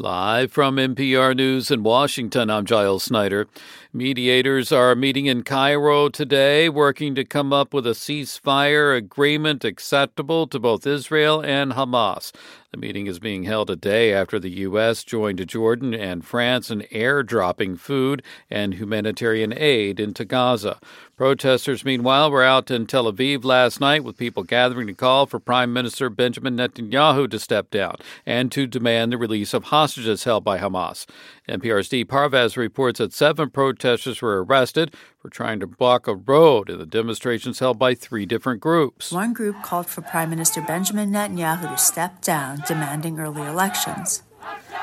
Live from NPR News in Washington, I'm Giles Snyder. Mediators are meeting in Cairo today, working to come up with a ceasefire agreement acceptable to both Israel and Hamas. The meeting is being held a day after the U.S. joined Jordan and France in airdropping food and humanitarian aid into Gaza. Protesters, meanwhile, were out in Tel Aviv last night with people gathering to call for Prime Minister Benjamin Netanyahu to step down and to demand the release of hostages held by Hamas. NPR's Dee Parvaz reports that seven protesters were arrested for trying to block a road in the demonstrations held by three different groups. One group called for Prime Minister Benjamin Netanyahu to step down, demanding early elections.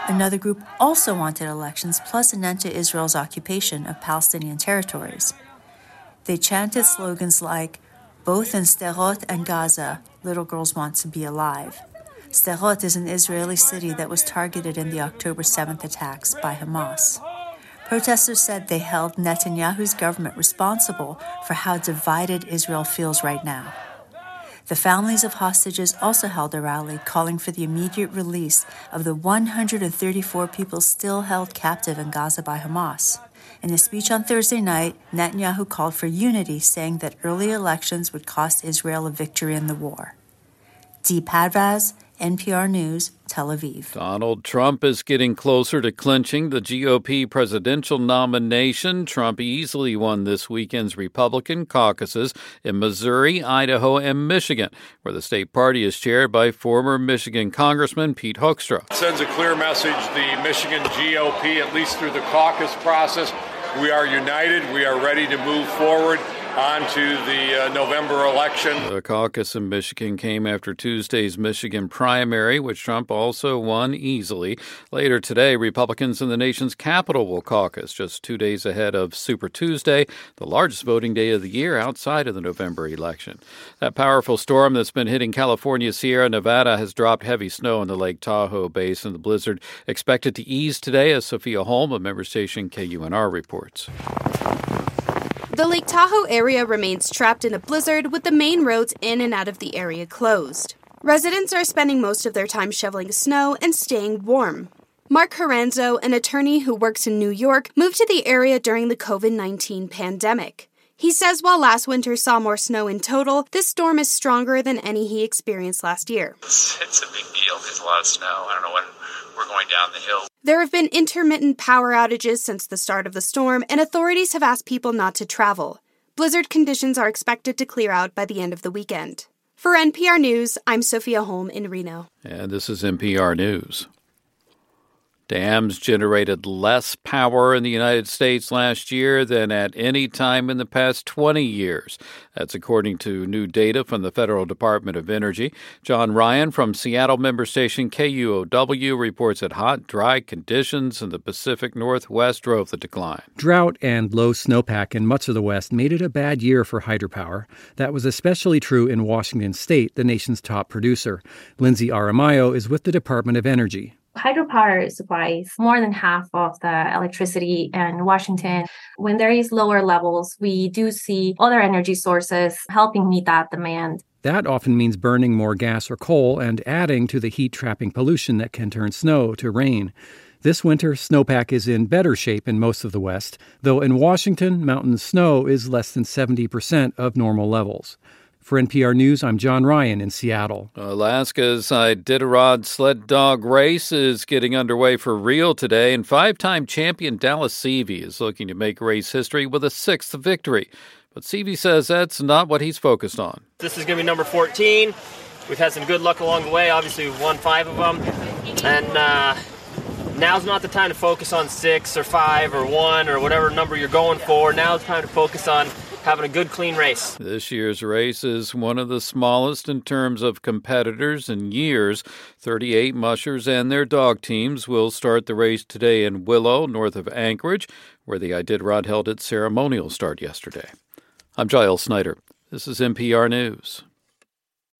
Another group also wanted elections plus an end to Israel's occupation of Palestinian territories. They chanted slogans like, both in Sderot and Gaza, little girls want to be alive. Sderot is an Israeli city that was targeted in the October 7th attacks by Hamas. Protesters said they held Netanyahu's government responsible for how divided Israel feels right now. The families of hostages also held a rally calling for the immediate release of the 134 people still held captive in Gaza by Hamas. In a speech on Thursday night, Netanyahu called for unity, saying that early elections would cost Israel a victory in the war. Dee Parvaz, NPR News, Tel Aviv. Donald Trump is getting closer to clinching the GOP presidential nomination. Trump easily won this weekend's Republican caucuses in Missouri, Idaho, and Michigan, where the state party is chaired by former Michigan Congressman Pete Hoekstra. It sends a clear message the Michigan GOP, at least through the caucus process, we are united. We are ready to move forward on to the uh, November election. The caucus in Michigan came after Tuesday's Michigan primary, which Trump also won easily. Later today, Republicans in the nation's capital will caucus, just two days ahead of Super Tuesday, the largest voting day of the year outside of the November election. That powerful storm that's been hitting California, Sierra Nevada has dropped heavy snow in the Lake Tahoe basin. The blizzard expected to ease today, as Sophia Holm of member station KUNR reports. The Lake Tahoe area remains trapped in a blizzard with the main roads in and out of the area closed. Residents are spending most of their time shoveling snow and staying warm. Mark Haranzo, an attorney who works in New York, moved to the area during the COVID 19 pandemic. He says while last winter saw more snow in total, this storm is stronger than any he experienced last year. It's, it's a big deal. There's a lot of snow. I don't know when we're going down the hill. There have been intermittent power outages since the start of the storm, and authorities have asked people not to travel. Blizzard conditions are expected to clear out by the end of the weekend. For NPR News, I'm Sophia Holm in Reno. And this is NPR News. Dams generated less power in the United States last year than at any time in the past 20 years. That's according to new data from the Federal Department of Energy. John Ryan from Seattle member station KUOW reports that hot, dry conditions in the Pacific Northwest drove the decline. Drought and low snowpack in much of the West made it a bad year for hydropower. That was especially true in Washington state, the nation's top producer. Lindsay Aramayo is with the Department of Energy hydropower supplies more than half of the electricity in Washington. When there is lower levels, we do see other energy sources helping meet that demand. That often means burning more gas or coal and adding to the heat trapping pollution that can turn snow to rain. This winter, snowpack is in better shape in most of the West, though in Washington, mountain snow is less than 70% of normal levels. For NPR News, I'm John Ryan in Seattle. Alaska's Iditarod sled dog race is getting underway for real today, and five time champion Dallas Seavey is looking to make race history with a sixth victory. But Seavey says that's not what he's focused on. This is going to be number 14. We've had some good luck along the way. Obviously, we've won five of them. And uh, now's not the time to focus on six or five or one or whatever number you're going for. Now it's time to focus on having a good, clean race. This year's race is one of the smallest in terms of competitors in years. 38 mushers and their dog teams will start the race today in Willow, north of Anchorage, where the Iditarod held its ceremonial start yesterday. I'm Giles Snyder. This is NPR News.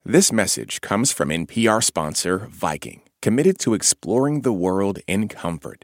This message comes from NPR sponsor Viking, committed to exploring the world in comfort.